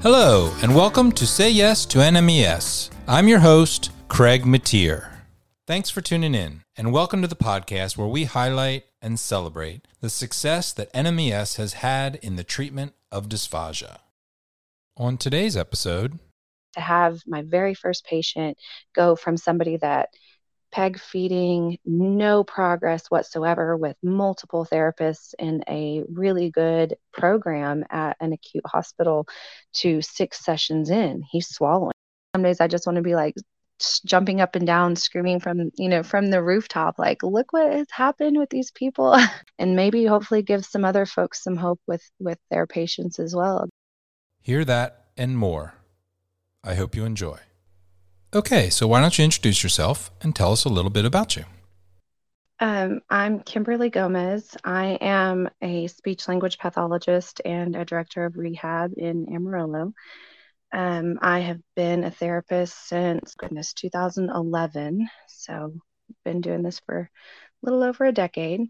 Hello, and welcome to Say Yes to NMES. I'm your host, Craig Mateer. Thanks for tuning in, and welcome to the podcast where we highlight and celebrate the success that NMES has had in the treatment of dysphagia. On today's episode, to have my very first patient go from somebody that peg feeding, no progress whatsoever with multiple therapists in a really good program at an acute hospital to six sessions in. He's swallowing. Some days I just want to be like jumping up and down screaming from you know from the rooftop like look what has happened with these people and maybe hopefully give some other folks some hope with with their patients as well hear that and more i hope you enjoy Okay, so why don't you introduce yourself and tell us a little bit about you? Um, I'm Kimberly Gomez. I am a speech language pathologist and a director of rehab in Amarillo. Um, I have been a therapist since goodness 2011, so been doing this for a little over a decade.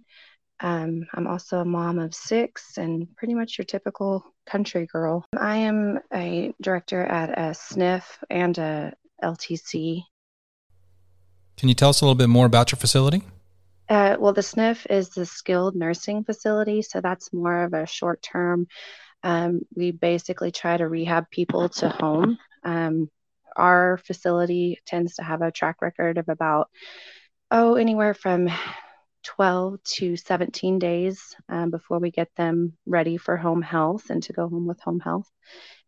Um, I'm also a mom of six and pretty much your typical country girl. I am a director at a SNF and a LTC. Can you tell us a little bit more about your facility? Uh, well, the SNF is the skilled nursing facility, so that's more of a short term. Um, we basically try to rehab people to home. Um, our facility tends to have a track record of about, oh, anywhere from 12 to 17 days um, before we get them ready for home health and to go home with home health.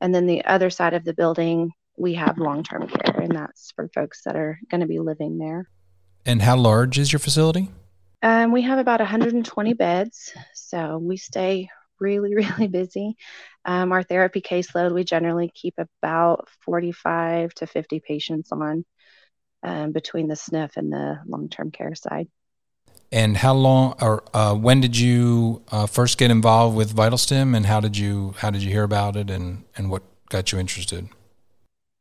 And then the other side of the building we have long term care, and that's for folks that are going to be living there. And how large is your facility? Um, we have about 120 beds, so we stay really, really busy. Um, our therapy caseload, we generally keep about 45 to 50 patients on um, between the SNF and the long term care side. And how long or uh, when did you uh, first get involved with VitalStim, and how did you how did you hear about it, and and what got you interested?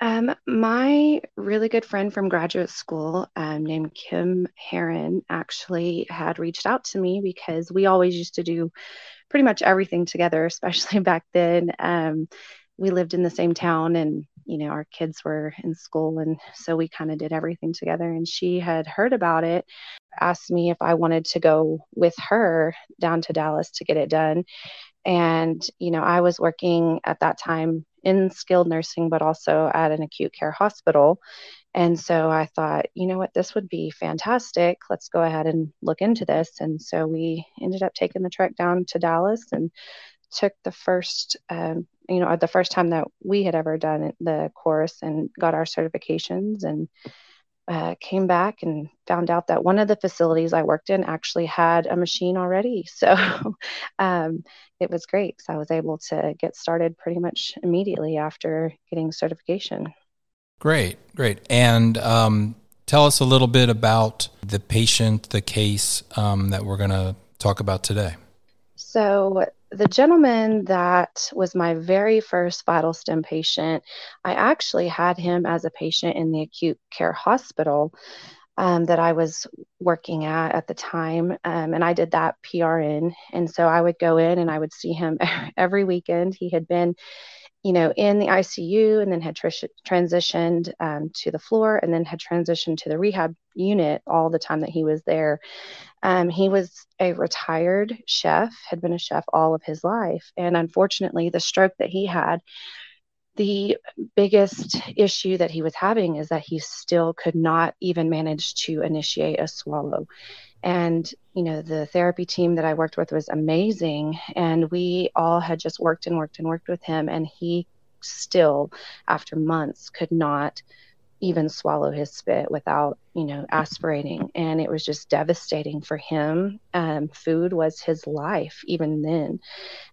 Um, my really good friend from graduate school, um, named Kim Heron, actually had reached out to me because we always used to do pretty much everything together, especially back then. Um, we lived in the same town and you know our kids were in school and so we kind of did everything together and she had heard about it asked me if i wanted to go with her down to dallas to get it done and you know i was working at that time in skilled nursing, but also at an acute care hospital. And so I thought, you know what, this would be fantastic. Let's go ahead and look into this. And so we ended up taking the trek down to Dallas and took the first, um, you know, the first time that we had ever done the course and got our certifications and uh, came back and found out that one of the facilities I worked in actually had a machine already. So um, it was great. So I was able to get started pretty much immediately after getting certification. Great, great. And um, tell us a little bit about the patient, the case um, that we're going to talk about today. So the gentleman that was my very first VitalStim patient, I actually had him as a patient in the acute care hospital um, that I was working at at the time. Um, and I did that PRN. And so I would go in and I would see him every weekend. He had been you know, in the ICU and then had tr- transitioned um, to the floor and then had transitioned to the rehab unit all the time that he was there. Um, he was a retired chef, had been a chef all of his life. And unfortunately, the stroke that he had, the biggest issue that he was having is that he still could not even manage to initiate a swallow and you know the therapy team that i worked with was amazing. And we all had just worked and worked and worked with him. And he still after months could not even swallow his spit without you know aspirating. And it was just devastating for him. Um, food was his life even then.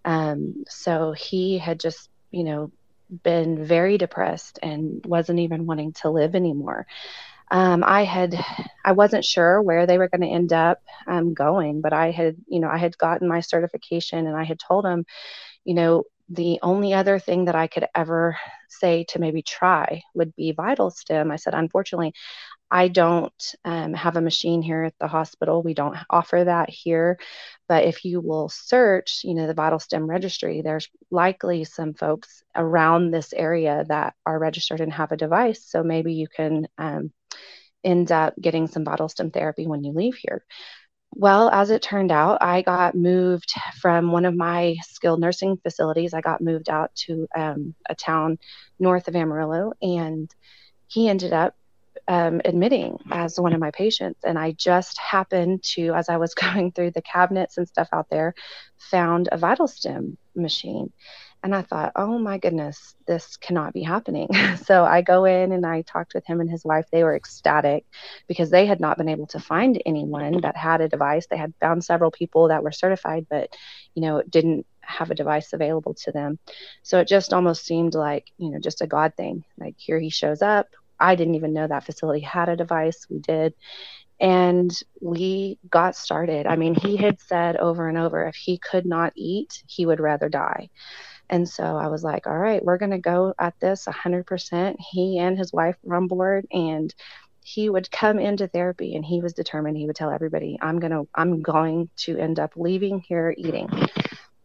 Um, so he had just you know been very depressed and wasn't even wanting to live anymore um, I had I wasn't sure where they were going to end up um, going, but I had you know I had gotten my certification and I had told them, you know, the only other thing that I could ever say to maybe try would be VitalStim. I said, unfortunately, I don't um, have a machine here at the hospital. We don't offer that here. But if you will search, you know, the VitalStim registry, there's likely some folks around this area that are registered and have a device. So maybe you can um, end up getting some VitalStim therapy when you leave here. Well, as it turned out, I got moved from one of my skilled nursing facilities. I got moved out to um, a town north of Amarillo, and he ended up um, admitting as one of my patients. And I just happened to, as I was going through the cabinets and stuff out there, found a VitalStim machine. And I thought, oh my goodness, this cannot be happening. so I go in and I talked with him and his wife. They were ecstatic because they had not been able to find anyone that had a device. They had found several people that were certified, but, you know, didn't have a device available to them. So it just almost seemed like, you know, just a God thing. Like here he shows up. I didn't even know that facility had a device. We did and we got started. I mean, he had said over and over if he could not eat, he would rather die. And so I was like, all right, we're going to go at this 100%. He and his wife were on board and he would come into therapy and he was determined he would tell everybody i'm going to i'm going to end up leaving here eating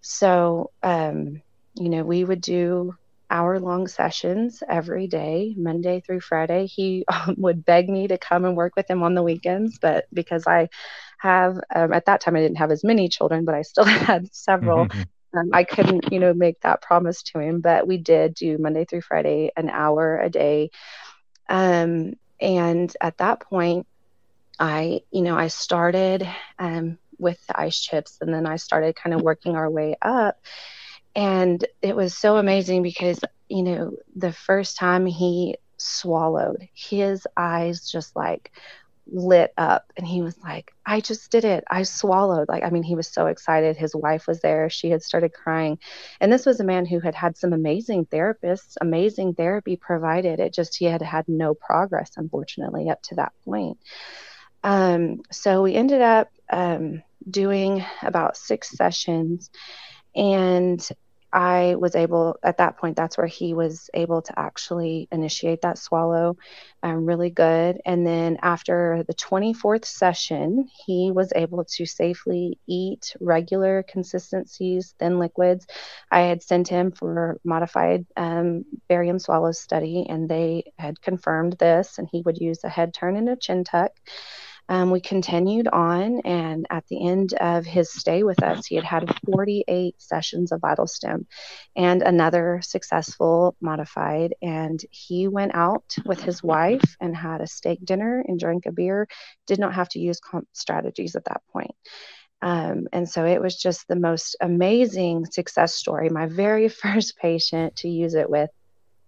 so um, you know we would do hour long sessions every day monday through friday he um, would beg me to come and work with him on the weekends but because i have um, at that time i didn't have as many children but i still had several. Um, I couldn't, you know, make that promise to him, but we did do Monday through Friday, an hour a day. Um, and at that point, I, you know, I started um, with the ice chips and then I started kind of working our way up. And it was so amazing because, you know, the first time he swallowed, his eyes just like lit up and he was like i just did it. I swallowed. Like i mean he was so excited. His wife was there. She had started crying. And this was a man who had had some amazing therapists amazing therapy provided. It just he had had no progress unfortunately up to that point. Um, so we ended up um, doing about six sessions. And I was able at that point. That's where he was able to actually initiate that swallow, um, really good. And then after the 24th session, he was able to safely eat regular consistencies, thin liquids. I had sent him for modified um, barium swallow study, and they had confirmed this. And he would use a head turn and a chin tuck. Um, we continued on, and at the end of his stay with us, he had had 48 sessions of VitalStim and another successful modified. And he went out with his wife and had a steak dinner and drank a beer, did not have to use comp strategies at that point. Um, and so it was just the most amazing success story. My very first patient to use it with.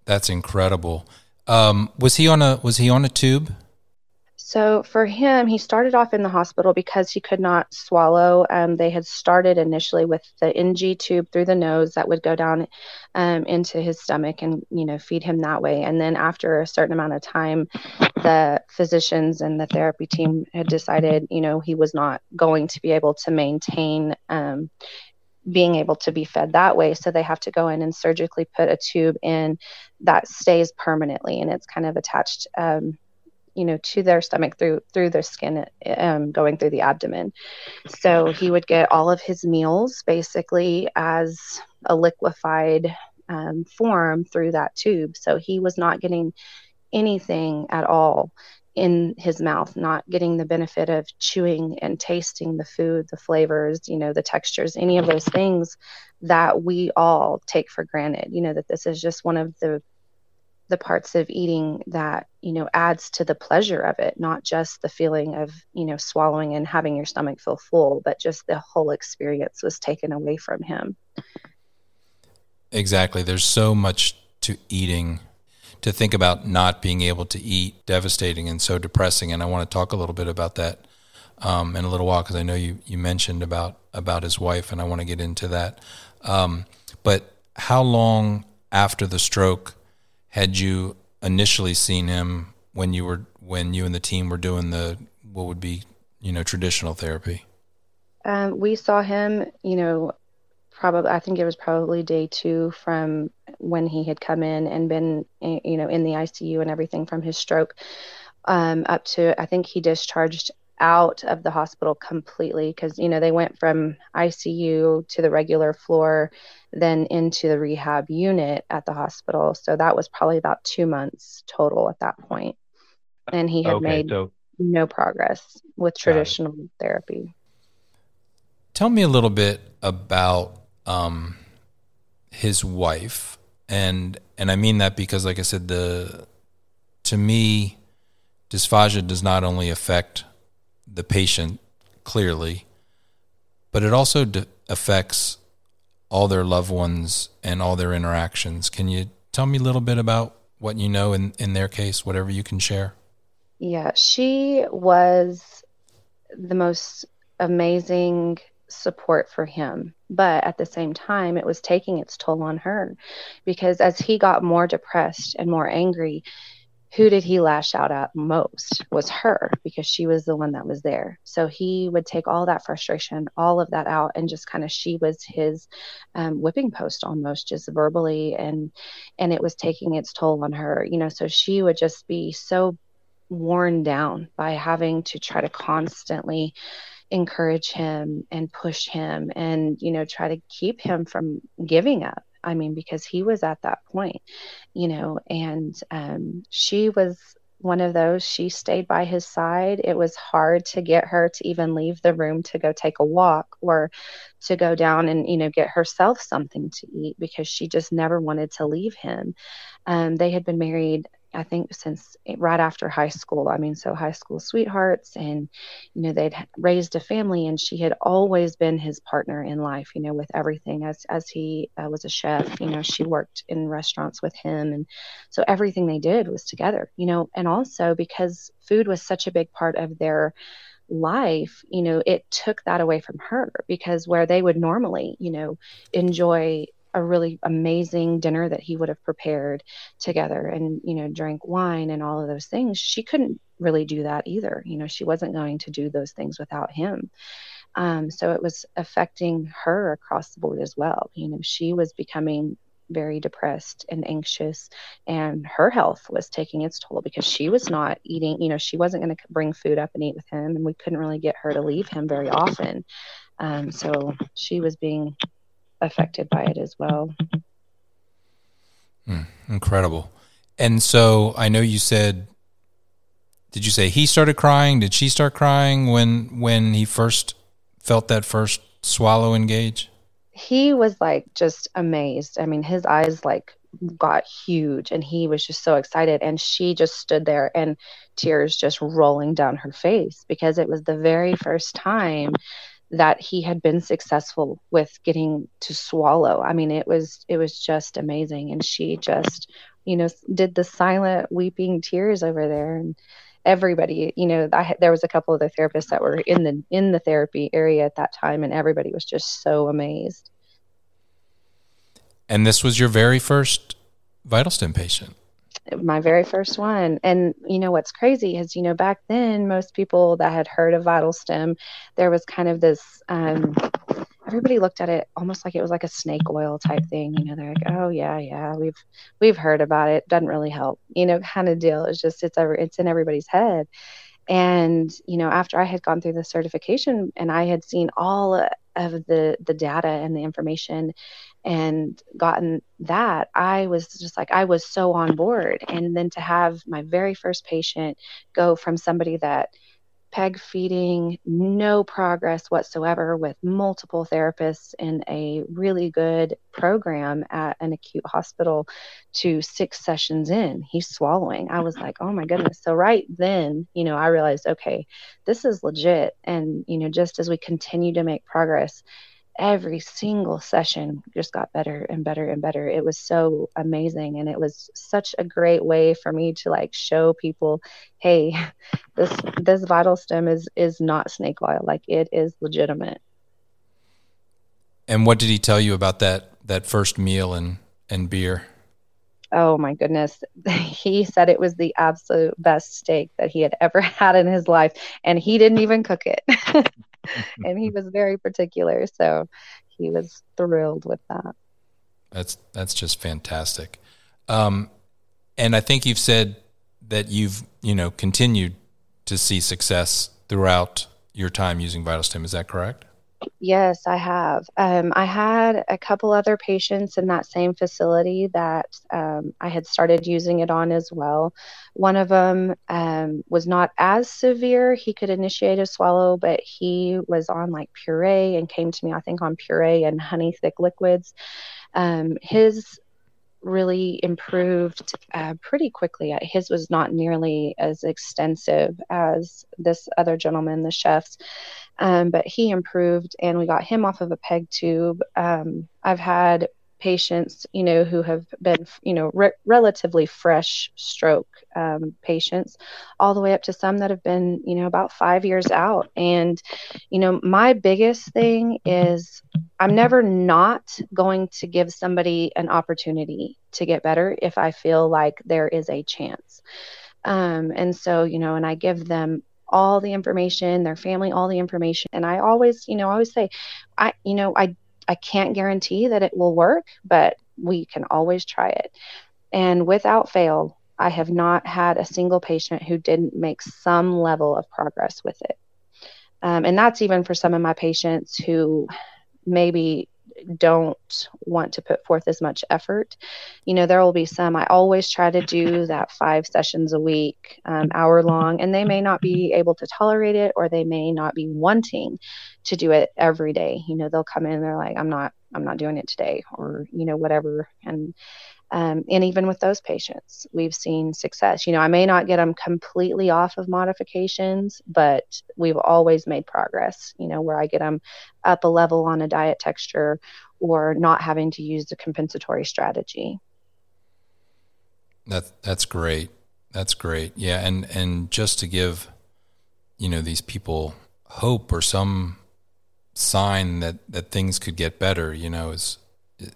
That's incredible. Um, was he on a was he on a tube? So for him, he started off in the hospital because he could not swallow. Um, they had started initially with the NG tube through the nose that would go down um, into his stomach and you know feed him that way. And then after a certain amount of time, the physicians and the therapy team had decided you know he was not going to be able to maintain. Um, being able to be fed that way. So they have to go in and surgically put a tube in that stays permanently and it's kind of attached um, you know to their stomach through through their skin um, going through the abdomen. So he would get all of his meals basically as a liquefied um, form through that tube. So he was not getting anything at all in his mouth not getting the benefit of chewing and tasting the food the flavors you know the textures any of those things that we all take for granted. You know that this is just one of the the parts of eating that you know adds to the pleasure of it not just the feeling of you know swallowing and having your stomach feel full but just the whole experience was taken away from him. Exactly. There's so much to eating to think about not being able to eat devastating and so depressing. And i want to talk a little bit about that um, in a little while because i know you, you mentioned about about his wife and i want to get into that. Um, but how long after the stroke had you initially seen him when you were when you and the team were doing the what would be you know traditional therapy? Um, we saw him, you know, probably I think it was probably day two from when he had come in and been, you know, in the ICU and everything from his stroke. um, up to I think he discharged out of the hospital completely because you know they went from ICU to the regular floor, then into the rehab unit at the hospital. So that was probably about two months total at that point. and he had okay, made so no progress with traditional therapy. Tell me a little bit about um, his wife, and and I mean that because, like I said, the to me, dysphagia does not only affect the patient clearly, but it also de- affects all their loved ones and all their interactions. Can you tell me a little bit about what you know in, in their case, whatever you can share? Yeah, she was the most amazing support for him. But at the same time, it was taking its toll on her because as he got more depressed and more angry, who did he lash out at most was her because she was the one that was there. So he would take all that frustration all of that out and just kind of she was his um, whipping post almost just verbally and and it was taking its toll on her you know. So she would just be so worn down by having to try to constantly encourage him and push him and you know try to keep him from giving up I mean, because he was at that point, you know, and um, she was one of those. She stayed by his side. It was hard to get her to even leave the room to go take a walk or to go down and, you know, get herself something to eat because she just never wanted to leave him. Um, they had been married I think since right after high school. I mean, so high school sweethearts, and you know they'd raised a family, and she had always been his partner in life. You know, with everything as as he uh, was a chef. You know, she worked in restaurants with him, and so everything they did was together. You know, and also because food was such a big part of their life, you know, it took that away from her because where they would normally, you know, enjoy a really amazing dinner that he would have prepared together and you know drank wine and all of those things. She couldn't really do that either. You know she wasn't going to do those things without him. Um, so it was affecting her across the board as well. You know she was becoming very depressed and anxious and her health was taking its toll because she was not eating you know she wasn't going to bring food up and eat with him and we couldn't really get her to leave him very often. Um, so she was being affected by it as well. Mm, incredible. And so I know you said did you say he started crying? Did she start crying when when he first felt that first swallow engage? He was like just amazed. I mean, his eyes like got huge and he was just so excited and she just stood there and tears just rolling down her face because it was the very first time that he had been successful with getting to swallow. I mean, it was it was just amazing, and she just you know did the silent weeping tears over there, and everybody you know I, there was a couple of the therapists that were in the in the therapy area at that time, and everybody was just so amazed. And this was your very first VitalStim patient my very first one. And you know what's crazy is, you know, back then most people that had heard of VitalStim, there was kind of this um, everybody looked at it almost like it was like a snake oil type thing. You know, they're like, oh yeah, yeah, we've we've heard about it. Doesn't really help, you know, kind of deal. It's just it's ever it's in everybody's head. And you know, after I had gone through the certification and I had seen all of the the data and the information and gotten that, I was just like, I was so on board. And then to have my very first patient go from somebody that peg feeding, no progress whatsoever with multiple therapists in a really good program at an acute hospital to six sessions in. He's swallowing. I was like, oh my goodness. So, right then, you know, I realized, okay, this is legit. And, you know, just as we continue to make progress, every single session just got better and better and better. It was so amazing and it was such a great way for me to like show people, hey, this this VitalStim is is not snake oil. Like it is legitimate. And what did he tell you about that that first meal and and beer? Oh my goodness. He said it was the absolute best steak that he had ever had in his life and he didn't even cook it. and he was very particular. So he was thrilled with that. That's that's just fantastic. Um, and I think you've said that you've you know continued to see success throughout your time using Vital VitalStim. Is that correct? Yes, I have. Um, I had a couple other patients in that same facility that um, I had started using it on as well. One of them um, was not as severe. He could initiate a swallow, but he was on like puree and came to me, I think, on puree and honey thick liquids. Um, his really improved uh, pretty quickly. His was not nearly as extensive as this other gentleman, the chef's, um, but he improved and we got him off of a peg tube. Um, I've had patients, you know, who have been, you know, re- relatively fresh stroke um, patients, all the way up to some that have been, you know, about five years out. And, you know, my biggest thing is I'm never not going to give somebody an opportunity to get better if I feel like there is a chance. Um, and so, you know, and I give them all the information, their family, all the information. And I always, you know, I always say, I, you know, I I can't guarantee that it will work, but we can always try it. And without fail, I have not had a single patient who didn't make some level of progress with it. Um, and that's even for some of my patients who maybe don't want to put forth as much effort. You know, there will be some, I always try to do that five sessions a week, um, hour long, and they may not be able to tolerate it or they may not be wanting to do it every day. You know, they'll come in and they're like, I'm not, I'm not doing it today or, you know, whatever. And, um, and even with those patients, we've seen success. You know, I may not get them completely off of modifications, but we've always made progress, you know, where I get them up a level on a diet texture or not having to use the compensatory strategy. That that's great. That's great. Yeah, and and just to give you know these people hope or some sign that that things could get better, you know, is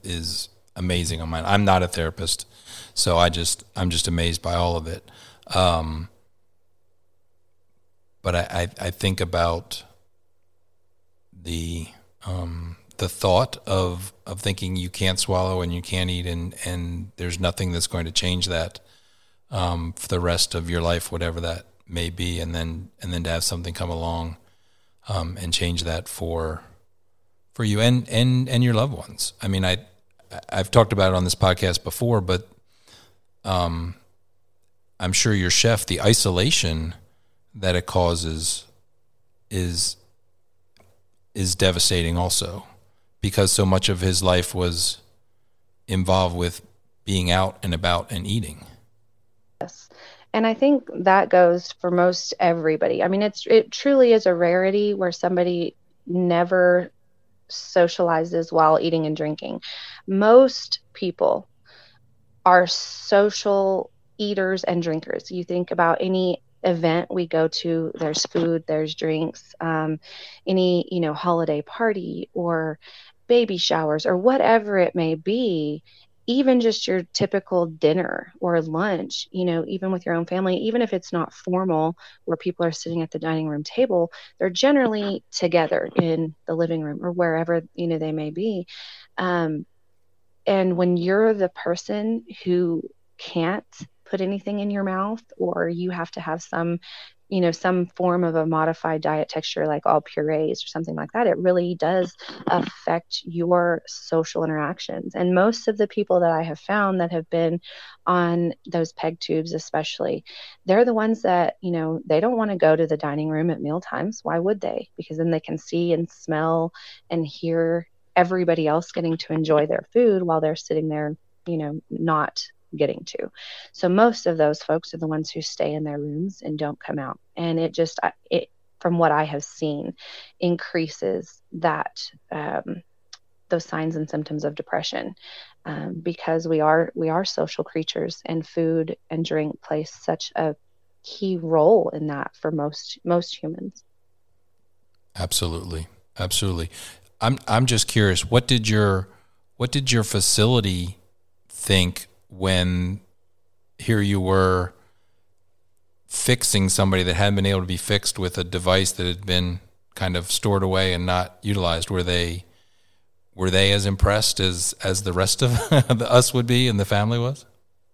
is amazing on mine. I'm not a therapist, so I just I'm just amazed by all of it. Um, but I, I, I think about the um, the thought of of thinking you can't swallow and you can't eat and and there's nothing that's going to change that um, for the rest of your life, whatever that may be, and then and then to have something come along um, and change that for for you and and and your loved ones. I mean, I I've talked about it on this podcast before, but um, I'm sure your chef, the isolation that it causes is is devastating also because so much of his life was involved with being out and about and eating. Yes. And I think that goes for most everybody. I mean, it's it truly is a rarity where somebody never socializes while eating and drinking. Most people are social eaters and drinkers. You think about any event we go to there's food there's drinks um, any you know holiday party or baby showers or whatever it may be even just your typical dinner or lunch, you know, even with your own family, even if it's not formal where people are sitting at the dining room table, they're generally together in the living room or wherever, you know, they may be. Um, and when you're the person who can't put anything in your mouth or you have to have some you know some form of a modified diet texture like all purees or something like that it really does affect your social interactions. And most of the people that i have found that have been on those peg tubes especially they're the ones that you know they don't want to go to the dining room at meal times. Why would they? Because then they can see and smell and hear everybody else getting to enjoy their food while they're sitting there you know not getting to. So most of those folks are the ones who stay in their rooms and don't come out. And it just, it, from what I have seen, increases that um, those signs and symptoms of depression um, because we are we are social creatures, and food and drink play such a key role in that for most most humans. Absolutely, absolutely. I'm I'm just curious. What did your what did your facility think when here you were fixing somebody that hadn't been able to be fixed with a device that had been kind of stored away and not utilized were they were they as impressed as as the rest of us would be and the family was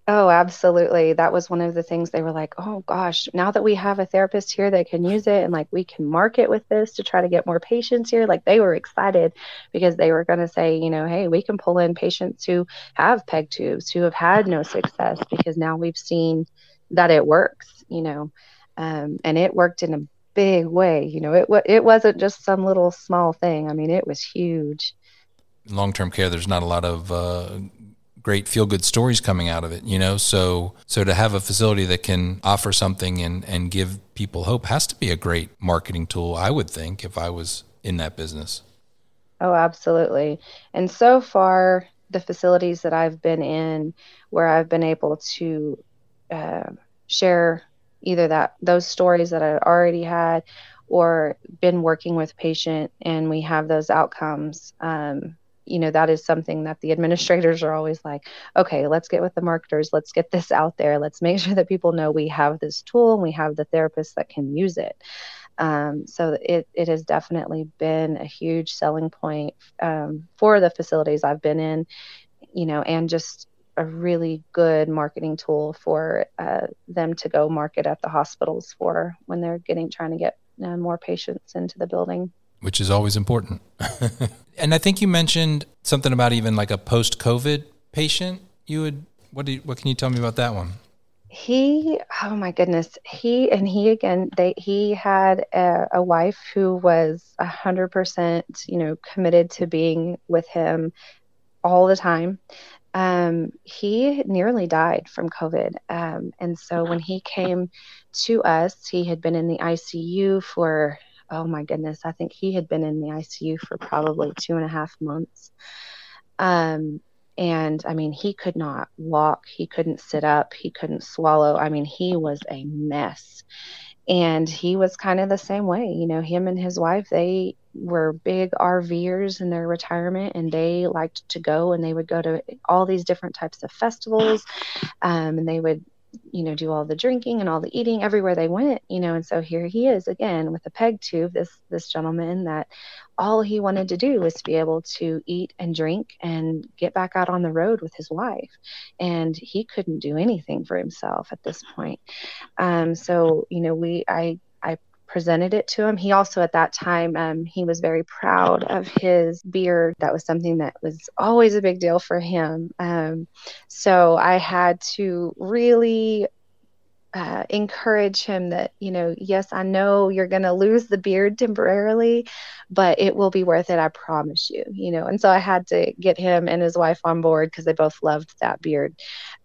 Oh, absolutely. That was one of the things they were like, oh gosh, now that we have a therapist here that can use it and like we can market with this to try to get more patients here, like they were excited because they were going to say, you know, hey, we can pull in patients who have peg tubes, who have had no success because now we've seen that it works, you know, um, and it worked in a big way. You know, it, it wasn't just some little small thing. I mean, it was huge. Long term care, there's not a lot of uh, great feel good stories coming out of it, you know? So, so to have a facility that can offer something and, and give people hope has to be a great marketing tool, I would think, if I was in that business. Oh, absolutely. And so far, the facilities that I've been in where I've been able to uh, share either that those stories that I already had or been working with patient and we have those outcomes um, you know that is something that the administrators are always like okay let's get with the marketers. Let's get this out there. Let's make sure that people know we have this tool and we have the therapists that can use it. Um, so it, it has definitely been a huge selling point um, for the facilities i've been in you know and just a really good marketing tool for uh, them to go market at the hospitals for when they're getting trying to get uh, more patients into the building which is always important. and I think you mentioned something about even like a post COVID patient. You would what do you, what can you tell me about that one? He, oh my goodness, he and he again. They he had a, a wife who was a hundred percent, you know, committed to being with him all the time. Um, he nearly died from COVID, um, and so when he came to us, he had been in the ICU for oh my goodness, I think he had been in the ICU for probably two and a half months. Um, and I mean, he could not walk, he couldn't sit up, he couldn't swallow. I mean, he was a mess. And he was kind of the same way. You know, him and his wife, they were big RVers in their retirement and they liked to go and they would go to all these different types of festivals. Um, and they would you know do all the drinking and all the eating everywhere they went you know and so here he is again with a peg tube this this gentleman that all he wanted to do was to be able to eat and drink and get back out on the road with his wife. And he couldn't do anything for himself at this point. Um, so you know we i i presented it to him. He also, at that time, um, he was very proud of his beard. That was something that was always a big deal for him. Um, so I had to really uh, encourage him that, you know, yes, I know you're going to lose the beard temporarily, but it will be worth it. I promise you, you know. And so I had to get him and his wife on board because they both loved that beard.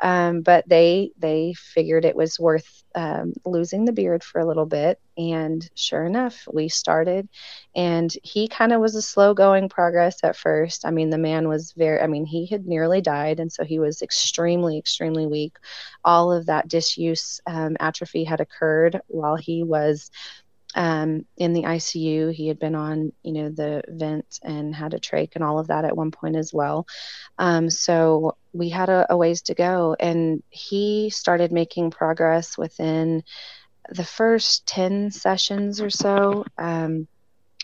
Um, but they they figured it was worth um, losing the beard for a little bit. And sure enough, we started. And he kind of was a slow going progress at first. I mean, the man was very, I mean, he had nearly died. And so he was extremely, extremely weak. All of that disuse um, atrophy had occurred while he was um, in the ICU. He had been on, you know, the vent and had a trach and all of that at one point as well. Um, so we had a, a, ways to go, and he started making progress within the first 10 sessions or so. Um,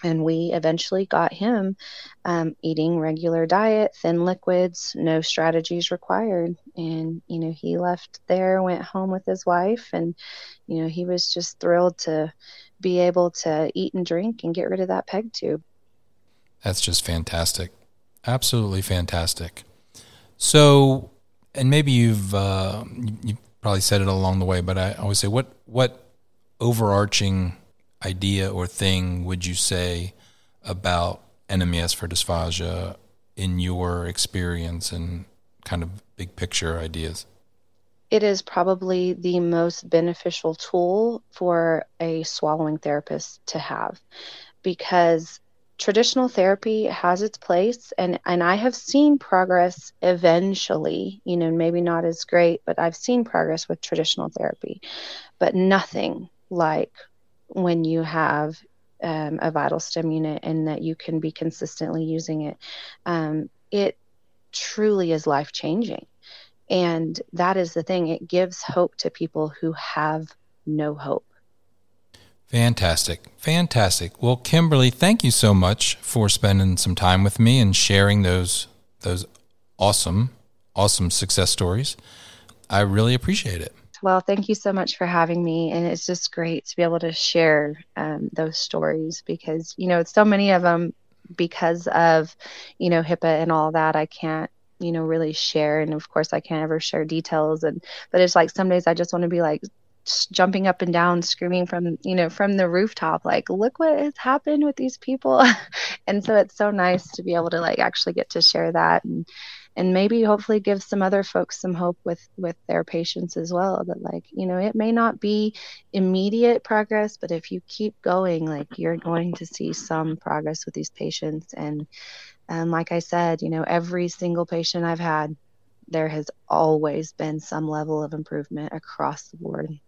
and we eventually got him um, eating regular diet, thin liquids, no strategies required. And, you know, he left there, went home with his wife, and, you know, he was just thrilled to be able to eat and drink and get rid of that peg tube. That's just fantastic. Absolutely fantastic. So, and maybe you've uh, you probably said it along the way, but I always say, what what overarching idea or thing would you say about NMES for dysphagia in your experience and kind of big picture ideas? it is probably the most beneficial tool for a swallowing therapist to have because traditional therapy has its place and and I have seen progress eventually you know maybe not as great but I've seen progress with traditional therapy but nothing like when you have um, a VitalStim unit and that you can be consistently using it um, it truly is life changing and that is the thing, it gives hope to people who have no hope. Fantastic. Fantastic. Well, Kimberly, thank you so much for spending some time with me and sharing those those awesome awesome success stories. I really appreciate it. Well, thank you so much for having me. And it's just great to be able to share um, those stories because, you know, so many of them because of, you know, HIPAA and all that. I can't you know really share and of course i can't ever share details and but it's like some days i just want to be like jumping up and down screaming from you know from the rooftop like look what has happened with these people and so it's so nice to be able to like actually get to share that and and maybe hopefully give some other folks some hope with with their patients as well that like you know it may not be immediate progress but if you keep going like you're going to see some progress with these patients and and like I said, you know, every single patient I've had, there has always been some level of improvement across the board.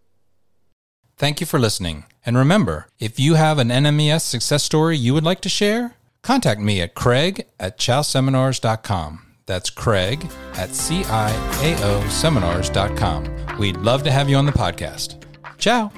Thank you for listening. And remember, if you have an NMES success story you would like to share, contact me at craig at ciaoseminars.com. That's Craig at CIAOseminars.com. We'd love to have you on the podcast. Ciao.